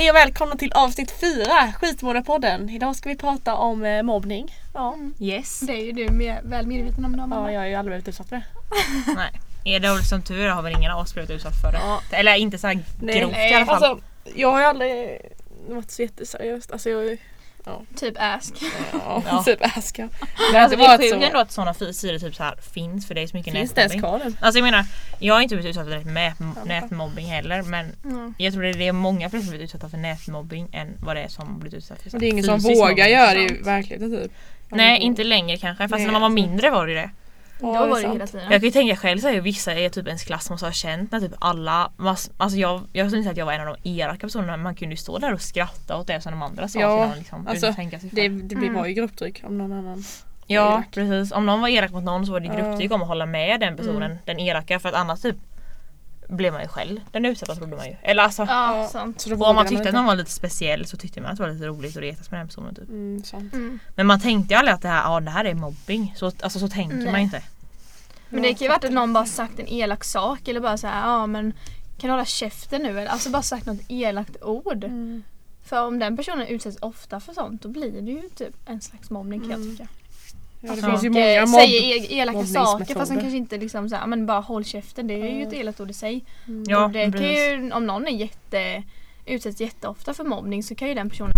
Hej och välkomna till avsnitt 4, Skitmålarpodden. Idag ska vi prata om eh, mobbning. Ja. Yes. Det är ju du med, väl medveten om idag ja, jag har ju aldrig blivit utsatt för det. Nej. Är det som tur är har väl ingen av oss blivit utsatt för det. Ja. Eller inte så här grovt nej, i alla fall. Alltså, jag har ju aldrig varit så jätteseriöst. Alltså jag ja, Typ ask. ja, Ja. typ aska. Men alltså, det är sjukt ändå att sådana sidor typ så här finns för det är så mycket Finns det ens nätmobbing. kvar den? Alltså jag menar, jag har inte blivit utsatt för nät- nätmobbing heller men Mm. jag tror det är många fler som blivit utsatta för nätmobbing än vad det är som blivit utsatta för så det är ingen som vågar mobbing. göra det i verkligheten typ. Nej inte längre kanske fast Nej, när man var alltså. mindre var det det. Då Ja, det är var det hela tiden. Jag kan ju tänka själv så vissa i typ ens klass måste ha känt när typ alla, mass, alltså jag, jag skulle inte säga att jag var en av de elaka personerna men man kunde ju stå där och skratta åt det som de andra sa. Ja, liksom, alltså. Det, det blir Mm. bara ju grupptryck om någon annan. Ja precis, om någon var elak mot någon så var det grupptryck om att hålla med den personen, Mm. den elaka för att annars typ blev man ju själv den utsatta trodde man ju. Eller alltså, Ja, sant. Så och om man tyckte att någon var lite speciell så tyckte man att det var lite roligt att retas med den personen typ. Mm, sant. Mm. Men man tänkte ju aldrig att det här, ja, det här är mobbing. Så, alltså, så tänker Nej. man inte. Men det kan ju varit att någon bara sagt en elak sak eller bara såhär, ja men kan du hålla käften nu eller? Alltså bara sagt något elakt ord. Mm. För om den personen utsätts ofta för sånt då blir det ju typ en slags mobbning kan jag Mm. tycka. Ja, det Ja. finns ju många eh, mobb... säger e- elaka saker fast han kanske inte liksom såhär, men bara håll käften. Det är ju ett elakt ord i sig. Mm. Ja, och det kan precis. ju, om någon är jätte, utsätts jätteofta för mobbning så kan ju den personen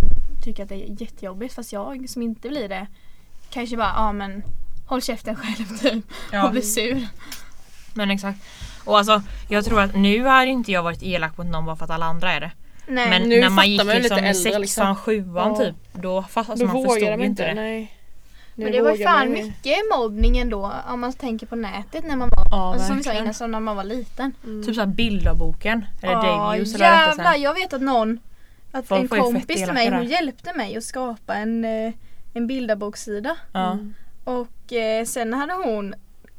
tycka att det är jättejobbigt fast jag som inte blir det kanske bara, ja men håll käften själv typ Ja. och bli sur. Men exakt. Och alltså jag tror att nu har inte jag varit elak mot någon bara för att alla andra är det. Nej. Men nu när man gick man liksom äldre, sexan, liksom. sjuan Ja. typ. Då alltså, Då man förstod de inte inte det. Nej. Nu Men det var ju fan mycket mobbning ändå om man tänker på nätet när man var, Ja, alltså, som vi sa innan, som när man var liten. Mm. Typ såhär bilderboken. Eller Ja, Davius eller jävlar, jag vet att någon, att Folk en kompis till mig, hon hjälpte mig att skapa en, eh, en bilderboksida. Ja. Mm. Och eh, sen hade hon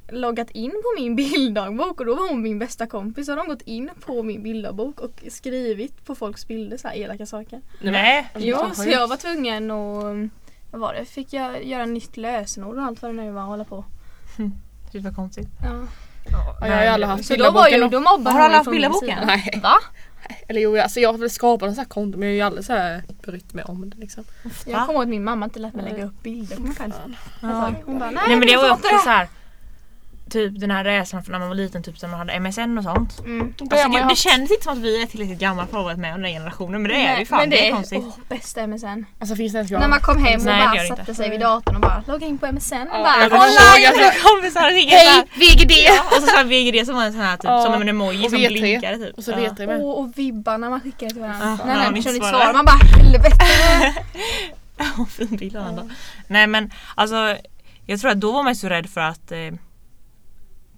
loggat in på min bilddagbok och då var hon min bästa kompis. Så hade hon gått in på min bilddagbok och skrivit på folks bilder så här elaka saker. Nej. Ja, så så jag var tvungen att, vad var det, fick jag göra nytt lösenord och allt vad det nu var att hålla på. Gud vad konstigt. Ja. Ja, jag har ju aldrig haft Så då var ju, bilderboken. då mobbade Har hon alla haft sida. Nej. Va? Eller jo, alltså jag har väl skapat en sån här konto men jag har ju aldrig så här brytt mig om det liksom. Jag kommer ihåg att min mamma inte lät mig lägga upp bilder på mig själv. Ja. Hon bara, nej, Nej men det du var ju också inte det." så här. Typ den här resan från när man var liten, typ när man hade MSN och sånt. Mm. Alltså, det, ju det ha- känns inte som att vi är tillräckligt gamla för att ha varit med om den generationen men det är Nej, vi fan. men det är konstigt. åh, bästa MSN. Alltså finns det ens? När man kom hem och Nej, det bara det inte. satte sig vid datorn och bara logga in på MSN och Ja, bara online! alltså, kompisar ringer såhär. VGD! Och så såhär VGD som var en sån här typ, Ja, som en emoji och som V3. blinkade typ. Och så Ja. vet med. Åh, och vibbarna man skickade till varandra. Ja, när den personen inte svarar. svarar man bara helvete. Ja, fin bild av. Nej men alltså jag tror att då var man så rädd för att eh,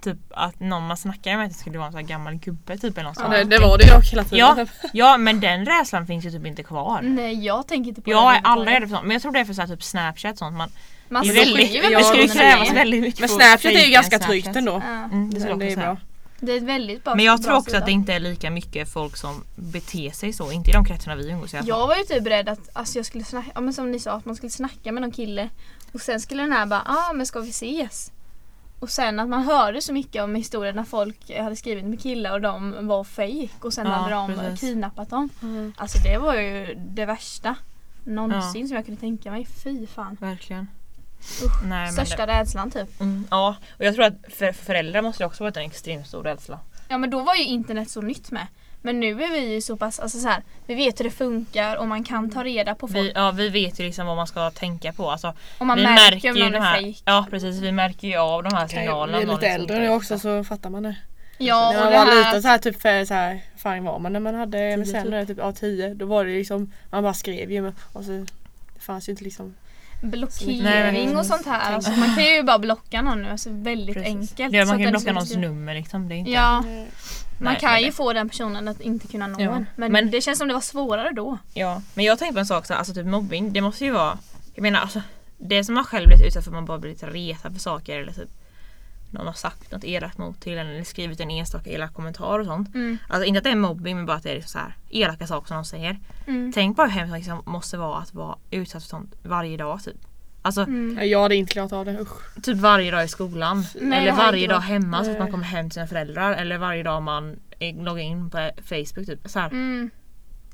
Typ att någon man snackade med att det skulle vara en sån här gammal gubbe typ eller något Ja, sånt. det, det var det ju dock hela tiden. Ja, ja men den rädslan finns ju typ inte kvar. Nej jag tänker inte på Jag är det aldrig överhuvudtaget. rädd för sånt men jag tror det är för så här, typ snapchat och sånt. Man, Man det, är ser väldigt, ju ja, det skulle krävas väldigt mycket Men Snapchat är ju ganska Snapchat. tryggt ändå. Ja, Mm, det, jag det också är bra. det är ett väldigt bra Men jag tror också sida. att det inte är lika mycket folk som beter sig så, inte i de kretsarna vi umgås i alla fall. Jag var ju typ beredd att alltså jag skulle snacka, ja, men som ni sa, att man skulle snacka med någon kille och sen skulle den här bara, ja ah, men ska vi ses? Och sen att man hörde så mycket om historien när folk hade skrivit med killar och de var fake och sen Ja, hade de precis. kidnappat dem. Mm. Alltså det var ju det värsta någonsin som jag kunde tänka mig. Fy fan. Verkligen. Usch. Nej, Största rädslan typ. det, mm, ja, och jag tror att för, för föräldrar måste det också varit en extremt stor rädsla. Ja men då var ju internet så nytt med. Men nu är vi ju så pass, alltså så här, vi vet hur det funkar och man kan ta reda på folk. Vi, ja, vi vet ju liksom vad man ska tänka på. Alltså, och man vi märker om ju någon de är här, fejk. Ja precis, vi märker ju av de här signalerna. Vi är om lite äldre nu också så fattar man det. Ja när och man det var liten så här typ för så här, fan var man när man hade MSN typ. typ ja 10 då var det liksom man bara skrev ju och så det fanns ju inte liksom blockering Nej, men- och sånt här. Alltså, man kan ju bara blocka någon nu, alltså väldigt Precis. enkelt. Ja, man kan den blocka någons nummer liksom. Det är inte... Ja, man Nej, kan men ju få den personen att inte kunna nå Ja, en. Men, men- det känns som det var svårare då. Ja, men jag tänkte på en sak så alltså typ mobbing, det måste ju vara Jag menar alltså Det som man själv blivit utsatt för man bara blir lite retad för saker eller typ Någon har sagt något elakt mot till en eller skrivit en enstaka elak kommentar och sånt. Mm. Alltså inte att det är mobbing men bara att det är liksom så här elaka saker som de säger. Mm. Tänk bara hur hemskt det liksom måste vara att vara utsatt för sånt varje dag typ. Alltså Mm. Nej, Jag hade inte klarat av det, usch. typ varje dag i skolan. Nej, eller varje dag hemma så att man Nej. kommer hem till sina föräldrar. Eller varje dag man loggar in på Facebook typ. Så här. Mm.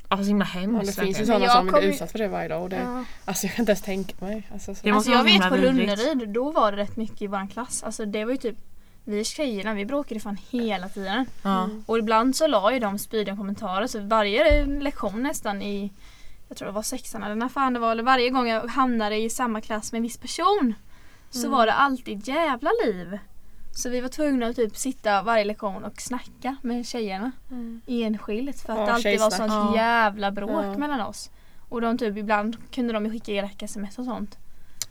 alltså så himla Ja, hemskt. det finns ju sådana som blir kommer- utsatt för det varje dag och det, Ja. alltså jag kan inte ens tänka mig. Alltså, så. Det måste Alltså jag vet på. Runneryd, då var det rätt mycket i våran klass. Alltså det var ju typ vi tjejerna, vi bråkade fan hela tiden. Ja. Och ibland så la ju de spydiga kommentarer så varje lektion nästan i jag tror det var sexan eller när fan det var, eller varje gång jag hamnade i samma klass med en viss person så Mm. var det alltid jävla liv. Så vi var tvungna att typ sitta varje lektion och snacka med tjejerna Mm. enskilt för att Ja, det alltid var sånt Ja. jävla bråk Ja. mellan oss. Och de typ ibland kunde de ju skicka elaka sms och sånt.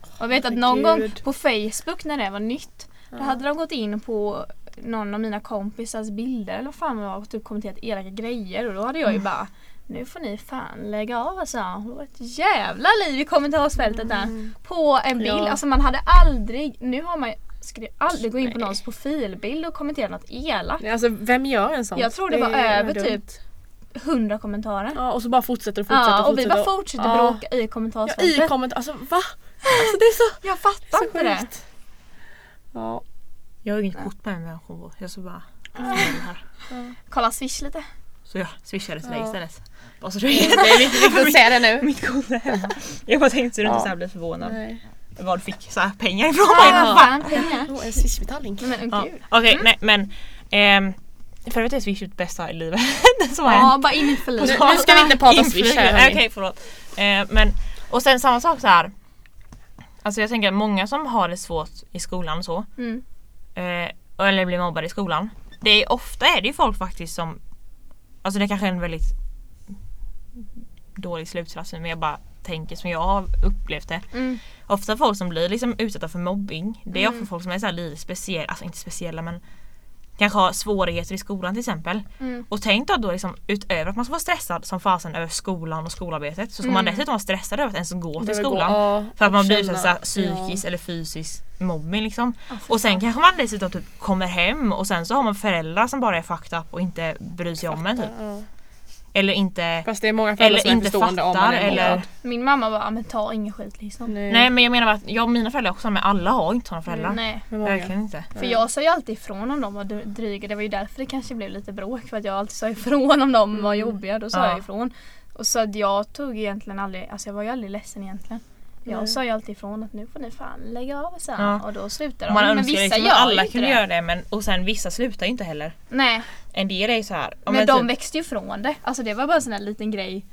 Och jag vet att någon gång på Facebook när det var nytt då Ja. hade de gått in på någon av mina kompisars bilder eller vad fan det var och typ kommenterat elaka grejer och då hade jag ju bara nu får ni fan lägga av alltså. Det var ett jävla liv i kommentarsfältet där. På en bild. Ja. Alltså man hade aldrig, nu har man skulle aldrig gå in på Nej. någons profilbild och kommentera något elakt. Alltså vem gör en sån? Jag tror det var är över dumt. typ 100 kommentarer. Ja och så bara fortsätter och fortsätter Ja, och vi fortsätter. bara fortsätter Ja. bråka i Ja, kommentarsfältet. i kommentar, alltså va? Alltså det är så, jag fattar så inte det. Ja. Jag har inget kort med mig människor på. Jag så bara det här. Kolla swish lite. Så jag swishade till dig Ja. istället. Och så Det är viktigt att säga det nu. Mitt kort är hemma. Jag bara tänkte så du Ja. inte så här blir förvånad. Nej. Var du fick så här pengar ifrån Ja, mig. vad fan pengar. Oh, en swishbetalning. Men Ja. gud. Okej nej men ehm, för att det är Swish mitt bästa i livet. så har Ja, bara in i för Nu, livet. nu ska vi inte prata swish här. Okej förlåt. Eh, men, och sen samma sak så här. Alltså jag tänker att många som har det svårt i skolan och så. Mm. Eh, eller blir mobbade i skolan. Det är, ofta är det ju folk faktiskt som Alltså det kanske är en väldigt dålig slutsats nu men jag bara tänker som jag har upplevt det. Mm. Ofta folk som blir liksom utsatta för mobbing. Det är Mm. ofta folk som är så här lite speciella, alltså inte speciella men kanske har svårigheter i skolan till exempel. Mm. Och tänk då, då liksom, utöver att man ska vara stressad som fasen över skolan och skolarbetet så ska man Mm. dessutom vara stressad över att ens gå till Behöver gå- skolan. ja, För att man blir utsatt för psykisk ja. eller fysisk mobbing liksom. Och sen kanske man dessutom typ kommer hem och sen så har man föräldrar som bara är fucked up och inte bryr sig om en typ. Ja. Eller inte Fast det är många föräldrar Eller som är inte förstående om man fattar, är eller-. Min mamma bara, men ta ingen skit liksom. Nej. Nej men jag menar att jag och mina föräldrar också men alla har inte sådana föräldrar. Nej. Många. Verkligen inte. För jag sa ju alltid ifrån om de var dr- dryga. Det var ju därför det kanske blev lite bråk. För att jag alltid sa ifrån om de var jobbiga. Då sa Ja. jag ifrån. Och så att jag tog egentligen aldrig, alltså jag var ju aldrig ledsen egentligen. Jag Nej. sa ju alltid ifrån att nu får ni fan lägga av här. Ja. Och då slutar de. man Men vissa liksom gör att alla kunde göra det men och sen vissa slutar ju inte heller. Nej, En del är ju så här. ja, men, de typ- växte ju från det. Alltså det var bara en sån här liten grej.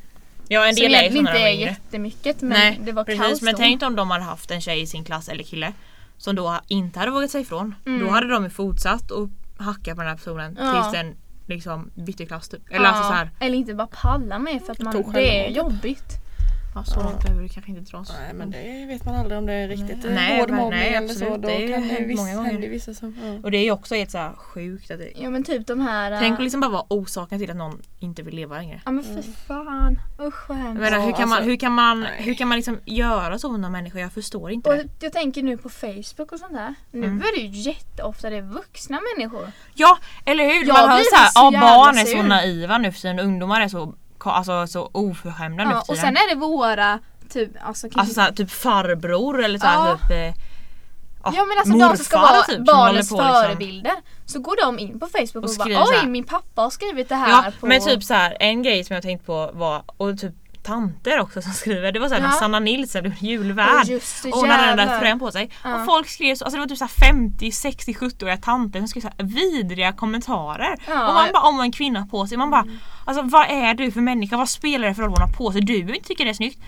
Ja en Som del är ju inte är jättemycket men Nej det var precis kaos men då. tänk om de hade haft en tjej i sin klass eller kille som då inte hade vågat säga ifrån. Mm. Då hade de ju fortsatt och hacka på den här personen Ja. tills den liksom bytte klass typ. Eller alltså så här. Eller inte bara palla med för att man, det är jobbigt. Ja, så Ja. långt behöver det kanske inte dras. Nej men det vet man aldrig om det är riktigt Nej. eh, Nej, hård mobbning nej, eller så. Då Det ju kan det viss, många gånger. vissa som... Ja. Och det är ju också helt så här sjukt att det Ja men typ de här... Tänk att liksom bara vara orsaken till att någon inte vill leva längre. Ja men fy fan. Usch vad hemskt. menar, hur, kan man, alltså, hur kan man, hur kan man liksom göra så med människor? Jag förstår inte Och det. jag tänker nu på Facebook och sånt där. Nu Mm. är det ju jätteofta det är vuxna människor. Ja, eller hur? Jag man hör så här, så ja, barn är så naiva nu för tiden. Ungdomar är så, alltså, så oförskämda nu Ja, för och sen är det våra typ alltså, kanske, Alltså så här, typ farbror eller så här, Ja. typ eh, Ja men alltså de som ska morfar vara typ, barnens liksom. förebilder. Så går de in på Facebook och, Och bara oj min pappa har skrivit det här Ja på... men typ så här, en grej som jag tänkt på var, och typ tanter också som skriver, det var såhär Ja. när Sanna Nilsson blev julvärd. Just det, och hon hade den där tröjan på sig. Ja. Och folk skrev så, alltså det var typ så här 50, 60, 70-åriga tanter som skrev så här vidriga kommentarer. Ja. Och man bara om en kvinna på sig, man bara alltså vad är du för människa? Vad spelar det för roll vad hon har på sig? Du inte tycka det är snyggt.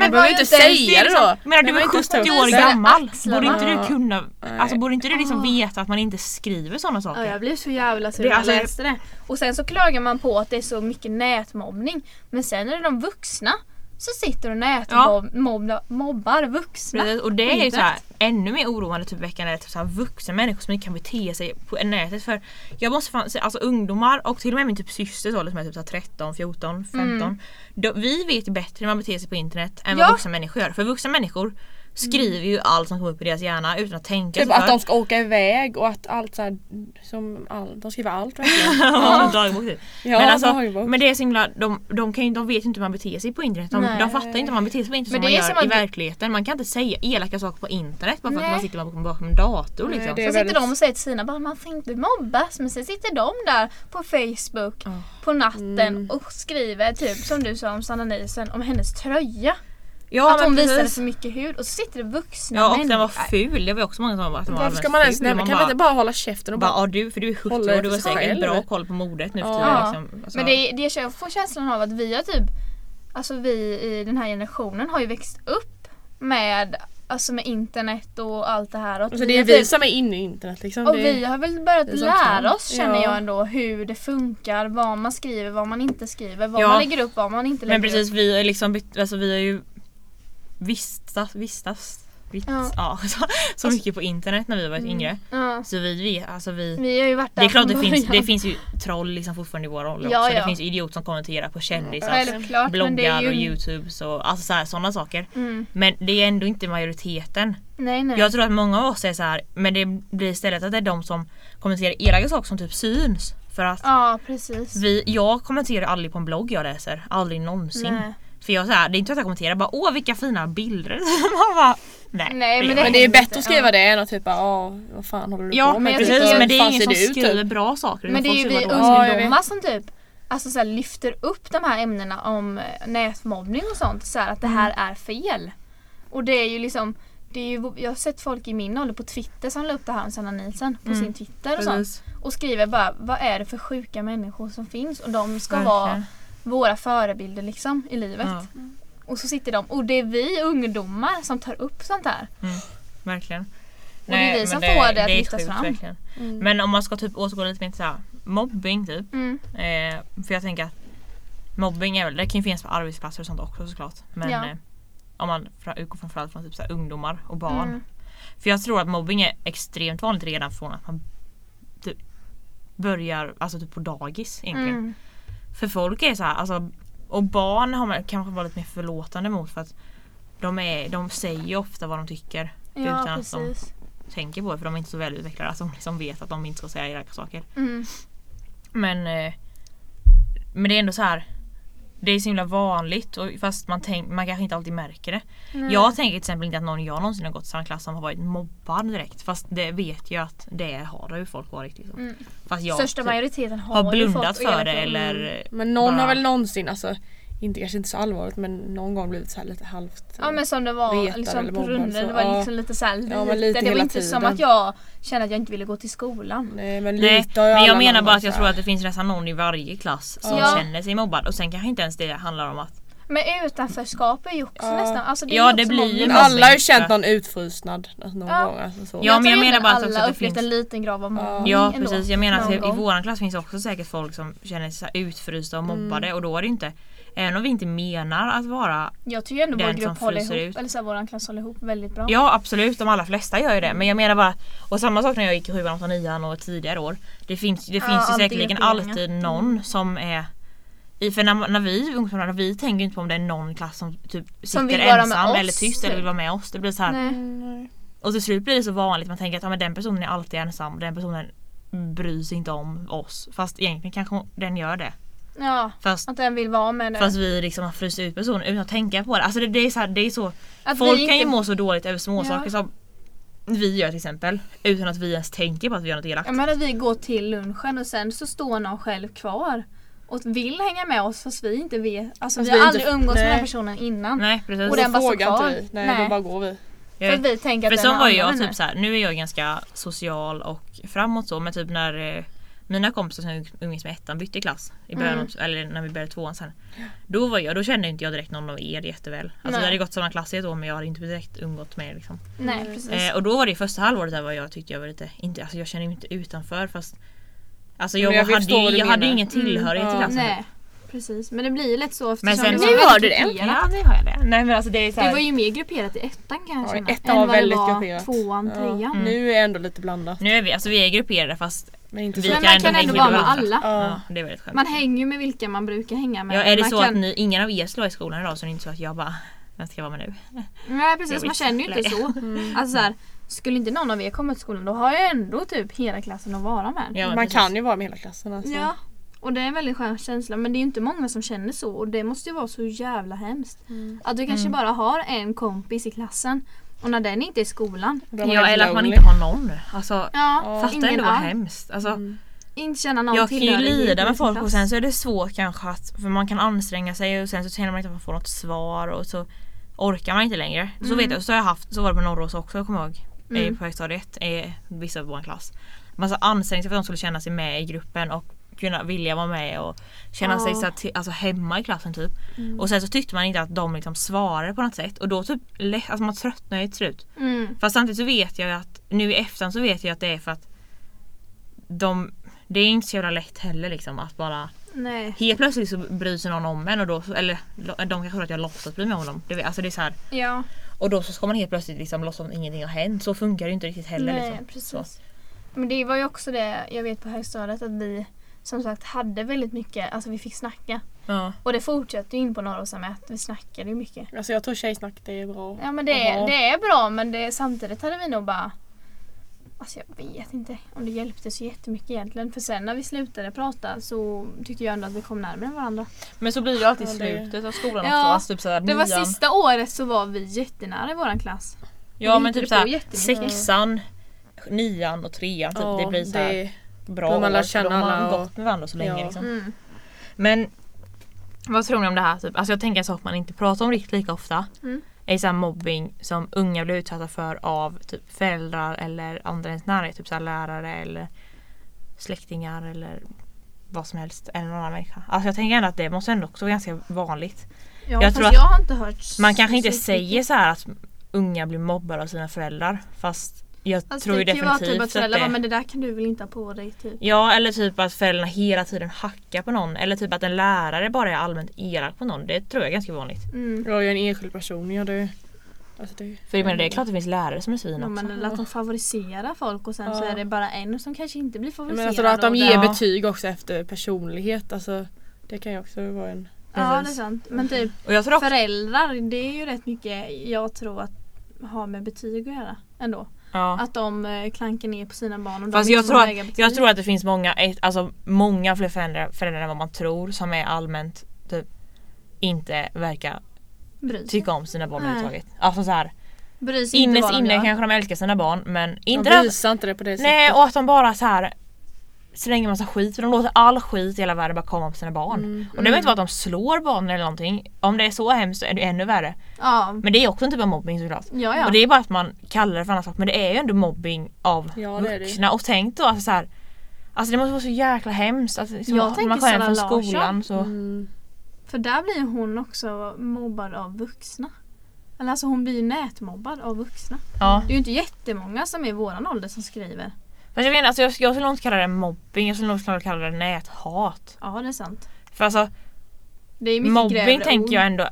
Var behöver inte säga det liksom, då. jag menar du är behöver inte 70 stå- år gammal. Borde inte du kunna, alltså borde inte du liksom veta att man inte skriver sådana saker? Ja, jag blev så jävla sur när jag alltså, jag- läste det. Och sen så klagar man på att det är så mycket nätmobbning. Men sen är det de vuxna som sitter och nätmobbar vuxna. Precis, och det är ju så här, ännu mer oroande typ veckan är typ så här vuxna människor som inte kan bete sig på nätet för jag måste fan alltså ungdomar och till och med min typ syster så, som är typ så här 13, 14, 15 Mm. då, Vi vet bättre hur man beter sig på internet än Ja. vad vuxna människor gör för vuxna människor skriver ju allt som kommer upp i deras hjärna utan att tänka Typ att för. de ska åka iväg och att allt så här, som all, de skriver allt verkligen. Ja, dagbok typ. Ja, men, alltså, dagbok. men det är så himla, de, de, kan ju, de vet ju inte hur man beter sig på internet. De, Nej. de fattar inte hur man beter sig på internet Men som man det är gör som i att vi- verkligen. Man kan inte säga elaka saker på internet bara för att Nej. man sitter bakom, bakom en dator. Nej, Liksom. är Så sitter väldigt- de och säger till sina barn man får inte mobbas men sen sitter de där på Facebook Ja. på natten Mm. och skriver typ som du sa om Sanna Nielsen om hennes tröja. Ja, att hon men visade för mycket hud och så sitter det vuxna Ja och den var ful. Det var ju också många som var att den var Varför ska man ens nämna? Kan man inte bara hålla käften och bara, bara... ja du för du är 70 Hålla och du har säkert själv. bra koll på modet nu för tiden. Ja. Liksom. Alltså, Men det, det jag får känslan av att vi har typ Alltså vi i den här generationen har ju växt upp med Alltså med internet och allt det här. Och, Alltså det är vi typ- som är inne i internet liksom. och det, vi har väl börjat är lära oss känner Ja. jag ändå hur det funkar, vad man skriver, vad man inte skriver, vad Ja. man lägger upp, vad man inte lägger men precis upp. vi har liksom alltså vi har ju vistas, vistas, Ja. ja. så, så mycket på internet när vi var yngre. Ja. Så vi, vi, alltså vi Vi har ju varit där Det är klart det finns, det finns ju troll liksom fortfarande i vår ålder Ja, också. ja. Det finns idioter som kommenterar på kändisar, är bloggar ju... och youtubes och alltså så här, sådana saker. Mm. Men det är ändå inte majoriteten. Nej nej. Jag tror att många av oss är så här, men det blir istället att det är de som kommenterar elaka saker som typ syns. För att Ja precis. vi, jag kommenterar aldrig på en blogg jag läser, aldrig någonsin. Nej. För jag så här, det är inte att jag kommenterar bara åh vilka fina bilder. Man bara, nej. Nej, men det- Men det är bättre att skriva ja. det än att typ bara "Åh, vad fan håller du Ja på men med? jag precis tycker- men det är ingen som ut, typ? skriver bra saker. Men det är ju vi skriver Ja, ungdomar som typ Alltså så här, lyfter upp de här ämnena om eh, nätmobbning och sånt. Så här, att det här Mm. är fel. Och det är ju liksom det är ju, Jag har sett folk i min ålder på Twitter som la upp det här om Sanna Nielsen på Mm. sin Twitter och sånt. Precis. Och skriver bara vad är det för sjuka människor som finns och de ska vara Verkligen. Våra förebilder liksom i livet. Ja, Och så sitter de och det är vi ungdomar som tar upp sånt här. verkligen. det är vi som får det att lyftas fram. Verkligen. Mm. Men om man ska typ återgå lite mer till så här, mobbing typ. Mm. Eh, för jag tänker att mobbing är väl, det kan ju finnas på arbetsplatser och sånt också såklart. Men Ja. eh, om man utgår framförallt från typ så här, ungdomar och barn. Mm. För jag tror att mobbing är extremt vanligt redan från att man typ börjar alltså typ på dagis egentligen. För folk är så här, alltså, och barn har man kanske vara lite mer förlåtande mot för att de, är, de säger ofta vad de tycker Ja utan att de precis. tänker på det för de är inte så välutvecklade att de liksom vet att de inte ska säga elaka saker. Mm. Men, eh, men det är ändå så här. Det är så himla vanligt och fast man, tänk, man kanske inte alltid märker det. Nej. Jag tänker till exempel inte att någon jag någonsin har gått i samma klass som har varit mobbad direkt. Fast det vet jag att det har ju folk varit. Liksom. Mm. Fast jag Största typ majoriteten har, har blundat fått för det eller Men någon bara- har väl någonsin, alltså inte, kanske inte så allvarligt men någon gång blivit så här lite halvt Ja men som det var liksom på runden. så, Det var ja. liksom lite såhär lite. Ja, lite det var inte som tiden. att jag kände att jag inte ville gå till skolan. Nej men Nej, lite har ju men jag menar bara att jag så tror här. att det finns nästan någon i varje klass som Ja. känner sig mobbad och sen kanske inte ens det handlar om att Men utanförskap är ju också Ja. nästan, alltså det Ja, det blir ju alla har ju känt någon utfrysnad alltså, någon Ja. gång. Alltså, så. Ja, men jag menar bara att också alla att det upplevt finns- en liten grav av mobbning Ja precis, jag menar att i våran klass finns också säkert folk som känner sig så här utfrysta och Mm. mobbade och då är det inte Även om vi inte menar att vara Jag tycker ändå vår grupp som håller ihop, ut. eller så här, våran klass håller ihop väldigt bra. Ja absolut, de allra flesta gör ju det men jag menar bara Och samma sak när jag gick i sjuan, åttan, nian och tidigare år Det finns, det Ja, finns ju säkerligen alltid någon som är i, för när, när vi ungdomar, vi tänker inte på om det är någon klass som typ sitter vara med ensam eller tyst eller typ. vill vara med oss. Det blir så här, Nej. Mm, nej. Och till slut blir det så vanligt, man tänker att ja, men den personen är alltid ensam, den personen bryr sig inte om oss. Fast egentligen kanske den gör det. Ja, Fast, att den vill vara med det. fast vi liksom har fryst ut personen utan att tänka på det. Alltså det, det, är, så här, det är så att Folk vi kan ju inte- må så dåligt över små Ja. saker som vi gör till exempel. Utan att vi ens tänker på att vi gör något elakt. Jag menar att vi går till lunchen och sen så står någon själv kvar och vill hänga med oss fast vi inte vet. Alltså Fast vi har vi aldrig inte- umgåtts med den personen innan. Nej precis. Och den bara står Frågar kvar. inte vi. Nej, Nej. då bara går vi. Jag För vi tänker att För den så är var jag nu. typ så här, nu är jag ganska social och framåt så men typ när eh, mina kompisar som jag umgicks med i ettan bytte klass i början Mm. eller när vi började tvåan sen. Då var jag, då kände inte jag direkt någon av er jätteväl. Alltså Nej. vi hade gått samma klass i ett år men jag hade inte direkt umgått med er liksom. Nej Mm. precis. Eh, och då var det första halvåret där var jag tyckte jag var lite, inte, alltså jag kände mig inte utanför fast Alltså jag, jag hade, ju, jag hade ingen tillhörighet Mm, till ja. klassen. Nej precis. Men det blir ju lätt så eftersom Men sen det så- var Nu har väldigt du det. grupperat. Ja det har jag det. Nej men alltså det är så Det här, var ju mer grupperat i ettan kan jag Ja, ettan än var vad det väldigt var grupperat. tvåan, Ja. trean. Mm. Nu är det ändå lite blandat. Nu är vi, alltså vi är grupperade fast Men inte Vi så. Men kan man kan ändå vara med alla. Ja. ja, det är väldigt skönt. Man hänger ju med vilka man brukar hänga med. Ja är det man så kan... att ni, ingen av er slår i skolan idag så är det inte så att jag bara vem ska jag vara med nu? Nej precis, man känner ju inte så. Alltså så här, skulle inte någon av er komma till skolan då har jag ändå typ hela klassen att vara med. Ja, Man precis. kan ju vara med hela klassen alltså. Ja. Och det är en väldigt skön känsla men det är ju inte många som känner så och det måste ju vara så jävla hemskt. Mm. Att du kanske Mm. bara har en kompis i klassen och när den inte är i skolan, Ja eller att man inte har någon. Alltså, ja, Ja. fatta ingen ändå vad hemskt. Alltså, Mm. inte känna någon jag kan ju lida med folk och sen så är det svårt kanske att, för man kan anstränga sig och sen så känner man inte att man får något svar och så orkar man inte längre. Så Mm. vet jag, så har jag haft, så var det på Norrås också kommer jag ihåg. Mm. Mm. På högstadiet, i vissa av vår klass. Man så ansträngde sig för att de skulle känna sig med i gruppen och kunna vilja vara med och känna Ja. sig så till, alltså hemma i klassen typ. Mm. Och sen så tyckte man inte att de liksom svarade på något sätt och då typ, alltså man tröttnar ju till slut. Mm. Fast samtidigt så vet jag ju att nu i efterhand så vet jag att det är för att de det är inte så jävla lätt heller liksom att bara Nej. Helt plötsligt så bryr sig någon om en och då, eller de kanske tror att jag låtsas bry mig om dem. Det, alltså det är så här, Ja. och då så ska man helt plötsligt liksom låtsas som att ingenting har hänt. Så funkar det ju inte riktigt heller. Nej, liksom. precis. Men det var ju också det jag vet på högstadiet att vi som sagt hade väldigt mycket, alltså vi fick snacka. Ja. Och det fortsätter ju in på Norrosa med att vi snackade ju mycket. Alltså jag tror tjejsnack det är bra. Ja men det, Jaha. det är bra men det, samtidigt hade vi nog bara Alltså jag vet inte om det hjälpte så jättemycket egentligen. För sen när vi slutade prata så tyckte jag ändå att vi kom närmare varandra. Men så blir det ju alltid i Ja, slutet av skolan Ja, också. Alltså typ såhär, Det var nian. sista året så var vi jättenära i våran klass. Ja vi men typ såhär sexan, nian och trean. Typ, det blir såhär det, bra man lär år, känna då har och- gått med varandra så länge. Ja. Liksom. Mm. Men vad tror ni om det här? Typ? Alltså jag tänker en sak man inte pratar om riktigt lika ofta. Mm. Är så här mobbing som unga blir utsatta för av typ föräldrar eller andra i ens närhet. Typ så här lärare eller släktingar eller vad som helst. Eller någon annan människa. Alltså jag tänker ändå att det måste ändå också vara ganska vanligt. Ja, Jag tror att jag har inte hört Man kanske inte säger så här att unga blir mobbade av sina föräldrar. Fast jag Alltså tror ju det vara definitivt typ att att föräldrar bara, det men det där kan du väl inte ha på dig typ. Ja eller typ att föräldrarna hela tiden hackar på någon. Eller typ att en lärare bara är allmänt elak på någon. Det tror jag är ganska vanligt. Mm. jag är en enskild person. Ja, det, alltså det, För jag menar det är klart det finns lärare som är svin Ja, också. men eller att de favoriserar folk och sen så Ja. är det bara en som kanske inte blir men favoriserad. alltså att de ger Ja. betyg också efter personlighet. Alltså, det kan ju också vara en... Ja det är Precis. sant. Men typ Och jag tror också, föräldrar det är ju rätt mycket jag tror att har med betyg att göra ändå. Ja. Att de eh, klankar ner på sina barn och Fast de jag inte tror, att, jag tror att det finns många, ett- alltså många fler föräldrar, föräldrar än vad man tror som är allmänt typ inte verkar Bryr tycka om sina barn Nej. överhuvudtaget. Alltså så här, de inne kanske de älskar sina barn men De inte det, visar inte det på det Nej sättet. och att de bara så här slänger massa skit för de låter all skit i hela världen bara komma på sina barn. Mm. Och det behöver inte vara att de slår barnen eller någonting. Om det är så hemskt så är det ännu värre. Ja. Men det är också en typ av mobbing såklart. Ja, ja. Och det är bara att man kallar det för annan sak men det är ju ändå mobbing av Ja, vuxna. Och tänk då alltså så här, Alltså det måste vara så jäkla hemskt. Alltså, liksom, Jag tänker man kommer hem från skolan så... Mm. För där blir hon också mobbad av vuxna. Eller alltså hon blir ju nätmobbad av vuxna. Ja. Det är ju inte jättemånga som är i våran ålder som skriver. Fast jag inte, alltså jag, jag skulle nog inte kalla det mobbing, jag skulle nog snarare kalla det näthat. Ja det är sant. För alltså mobbing tänker ord. jag ändå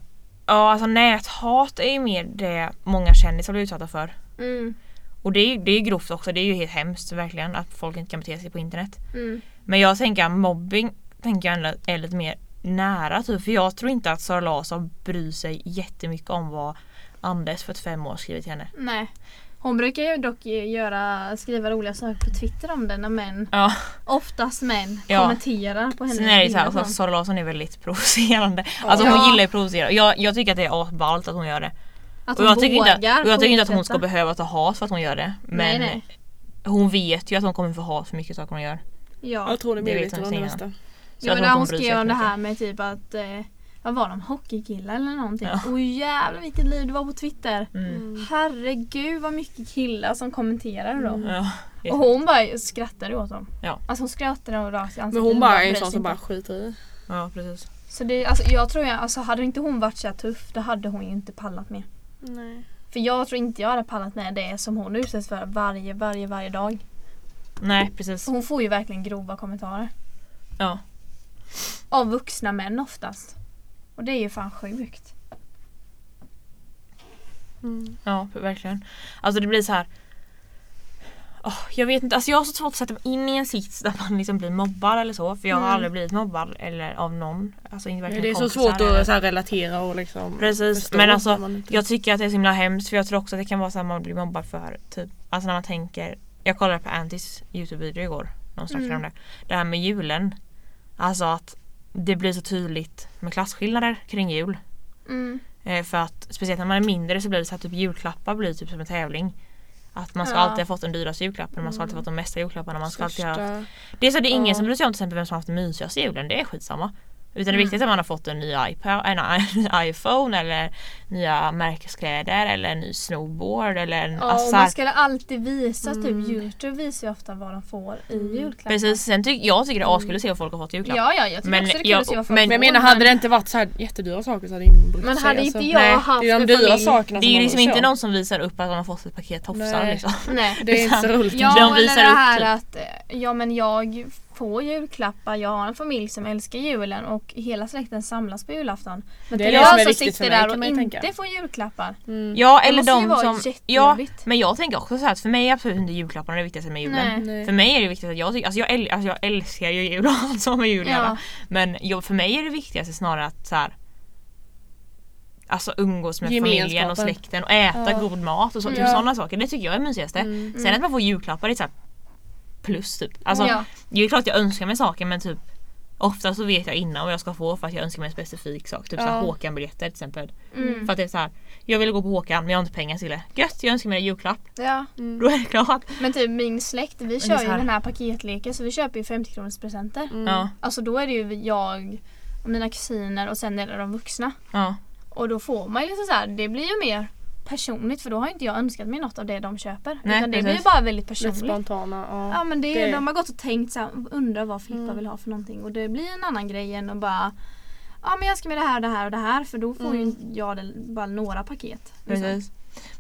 Ja alltså näthat är ju mer det många kändisar blir utsatta för. Mm, Och det är ju det är ju grovt också, det är ju helt hemskt verkligen att folk inte kan bete sig på internet. mm. Men jag tänker att mobbing tänker jag ändå är lite mer nära typ. För jag tror inte att Sara Larsson bryr sig jättemycket om vad Anders 45 år skrivit till henne. Nej. Hon brukar ju dock göra, skriva roliga saker på Twitter om det när män, Ja, oftast män, Ja. kommenterar på hennes sen är det så här, alltså. Sara Larsson är väldigt provocerande. Alltså hon Ja. gillar ju att provocera. Jag, jag tycker att det är asballt att hon gör det. Att Och jag tycker, inte, och jag tycker inte att hon ska behöva ta hat för att hon gör det. Men Nej, nej. hon vet ju att hon kommer få hat för mycket saker hon gör. Ja. Jag tror det är Det hon om det mesta. Så Ja, jag men hon hon skrev om det här med typ att eh, vad var de? Hockeykillar eller någonting? Ja. Åh jävlar vilket liv det var på Twitter. Mm. Herregud vad mycket killar som kommenterade då. Mm. Ja. Och hon bara skrattade åt dem. Ja. Alltså hon skrattade och rakt i Men ansiktet. hon bara är en sån som bara skiter i. ja precis. Så det, alltså, jag tror jag, alltså hade inte hon varit så här tuff då hade hon ju inte pallat med. Nej. För jag tror inte jag hade pallat med det som hon utsätts för varje, varje, varje dag. Nej precis. Hon får ju verkligen grova kommentarer. Ja. Av vuxna män oftast. Och det är ju fan sjukt. Mm. Ja verkligen. Alltså det blir så här. Åh, jag vet inte, alltså jag har så svårt att sätta mig in i en sits där man liksom blir mobbad eller så. För jag har Mm. aldrig blivit mobbad eller av någon. Alltså inte varken Det är så svårt eller- att så här, relatera och liksom Precis, men alltså, inte- Jag tycker att det är så himla hemskt för jag tror också att det kan vara så att man blir mobbad för typ, alltså när man tänker Jag kollade på Antis Youtube-video igår, någon snackade Mm. om det. Det här med julen. Alltså att det blir så tydligt med klasskillnader kring jul. Mm. Eh, för att speciellt när man är mindre så blir det så att typ julklappar blir typ som en tävling. Att man ska Ja. alltid ha fått den dyraste julklappen, man ska alltid ha fått de mesta julklapparna. Man ska alltid ha... Största- Det är så det är ingen Ja. som bryr sig om till exempel vem som har haft den mysigaste julen, det är skitsamma. Utan det Mm. viktiga är att man har fått en ny iPad, en iPhone eller nya märkeskläder eller en ny snowboard eller en... Ja, alltså, och så här- man ska alltid visa, Mm. typ Youtube visar ju ofta vad de får i julklappar. Precis, sen tycker jag tycker det är askul att se vad folk har fått i julklapp. Ja, ja, jag tycker Men också det är kul jag- att se vad folk men- Men jag får, menar hade det inte varit så här jättedyra saker så hade ingen brytt Men sig, hade alltså. inte jag Nej, haft Det är de dyra familj- sakerna Det är ju liksom inte någon som visar upp att de har fått ett paket tofsar Nej. liksom. Nej. Det är inte så roligt. Ja, De visar det upp här typ. att eh, ja, men jag får julklappar, jag har en familj som älskar julen och hela släkten samlas på julafton. Men Det är jag det som är viktigt sitter för mig, där kan och man inte tänka. får julklappar. Mm. Ja Det eller måste ju de vara som... Ja, jättejobbigt. men jag tänker också så här att för mig är absolut inte julklapparna det viktigaste med julen. Nej. Nej. För mig är det viktigt att jag tycker, alltså jag, äl, alltså jag älskar ju jul och allt som med jul att Ja. Men jag, för mig är det viktigaste snarare att så här, Alltså umgås med familjen och släkten och äta Ja. god mat och så, typ Ja. sådana saker. Det tycker jag är mysigaste. Mm. Sen att man får julklappar är så här plus typ. Alltså ja. det är klart att jag önskar mig saker men typ Ofta så vet jag innan vad jag ska få för att jag önskar mig en specifik sak. Typ Ja. såhär Håkan-biljetter till exempel. Mm. För att det är så här, jag vill gå på Håkan men jag har inte pengar till det. Gött, jag önskar mig en julklapp. ja. Mm. Då är det klart. Men typ min släkt, vi kör ju den här paketleken så vi köper ju 50 kronors presenter. Mm. Ja, Alltså då är det ju jag och mina kusiner och sen är det de vuxna. ja. Och då får man ju liksom så här, det blir ju mer personligt för då har inte jag önskat mig något av det de köper. Nej, utan det precis. blir bara väldigt Lite personligt. spontana. Ja. Ja men det, är- Det- de har gått och tänkt så här, undrar vad Filippa Mm. vill ha för någonting och det blir en annan grej än att bara Ja men jag ska med det här det här och det här för då får Mm. ju jag det, bara några paket. liksom. Precis.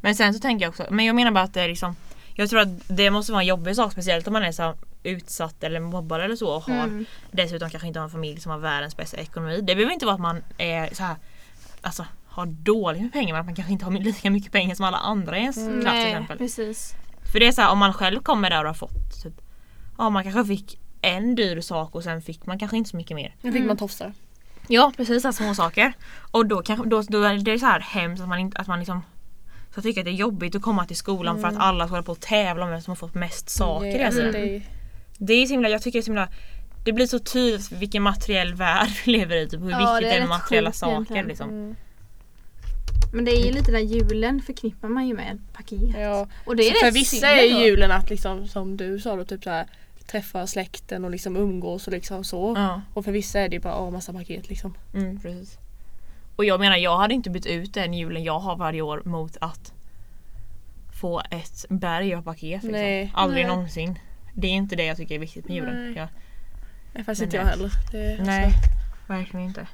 Men sen så tänker jag också, men jag menar bara att det är liksom Jag tror att det måste vara en jobbig sak speciellt om man är så utsatt eller mobbad eller så och har Mm. dessutom kanske inte har en familj som har världens bästa ekonomi. Det behöver inte vara att man är så här Alltså har dåligt med pengar men att man kanske inte har lika mycket pengar som alla andra i ens Mm. klass till Nej exempel. precis. För det är så här, om man själv kommer där och har fått typ Ja man kanske fick en dyr sak och sen fick man kanske inte så mycket mer. Nu fick Mm. man tofsar. Ja precis, så här små saker. Och då, kanske, då, då är det så här hemskt att man, inte, att man liksom så tycker att det är jobbigt att komma till skolan för att alla ska hålla på och tävla om vem som har fått mest saker Det, hela alltså, det, är så himla, jag tycker det är så himla Det blir så tydligt vilken materiell värld vi lever i, typ, hur Ja, viktigt det är med materiella sjukt saker liksom. mm. Men det är ju lite där julen förknippar man ju med paket. ja. Och det är för vissa är julen att liksom som du sa då typ så här träffa släkten och liksom umgås och liksom så. Ja, Och för vissa är det ju bara åh, massa paket liksom. mm, precis. Och jag menar jag hade inte bytt ut den julen jag har varje år mot att få ett berg av paket. Liksom. Nej. Aldrig Nej. någonsin. Det är inte det jag tycker är viktigt med julen. Nej. Ja, Nej fast inte jag heller. Det, nej, verkligen inte.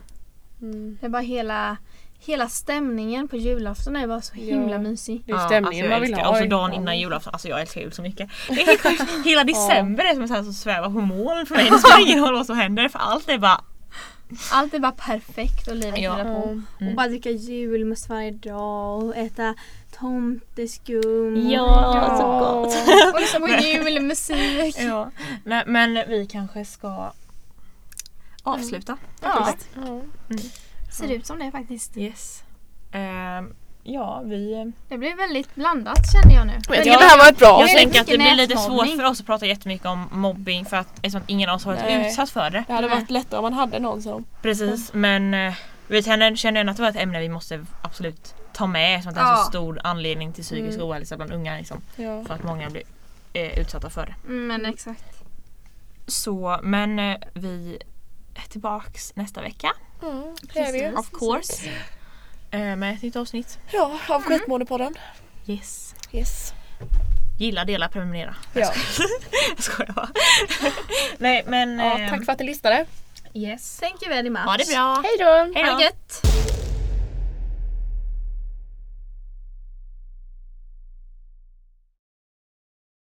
Mm. Det är bara hela, hela stämningen på julafton är bara så himla Ja. mysig. Det är stämningen alltså man jag vill älskar, ha. Och så dagen innan julafton, alltså jag älskar jul så mycket. Det är helt sjukt. Hela december är som så svävar på moln för mig. Det spelar ingen roll vad som händer för allt är bara Allt är bara perfekt och livet Ja. rullar på. Mm. Och bara dricka julmust varje dag och äta tomteskum. Ja, så gott. Och liksom på julmusik. Ja. Nej, men vi kanske ska avsluta. Ja, faktiskt. Ja. ser ut som det faktiskt. Yes. Ehm, ja, vi... Det blir väldigt blandat känner jag nu. Jag tycker det här var ett bra Jag tänker att det blir lite svårt för oss att prata jättemycket om mobbing för att eftersom att ingen av oss har varit Nej. utsatt för det. Det hade varit lättare om man hade någon som... Precis, men eh, vi känner, känner ändå att det var ett ämne vi måste absolut ta med som att det är en så stor anledning till psykisk Mm. ohälsa bland unga. Liksom, Ja. för att många blir eh, utsatta för det. Mm, Men exakt. Så, men eh, vi är tillbaks nästa vecka. Mm, det är vi ju. Of course. Eh, med ett nytt avsnitt. Ja, av Skitmånepodden. Yes. Yes. Gilla, dela, prenumerera. Ja. Jag skojar bara. Nej men... ja, eh, tack för att ni lyssnade. Yes. Thank you very much. Ha det bra. Hej då! Ha det gött.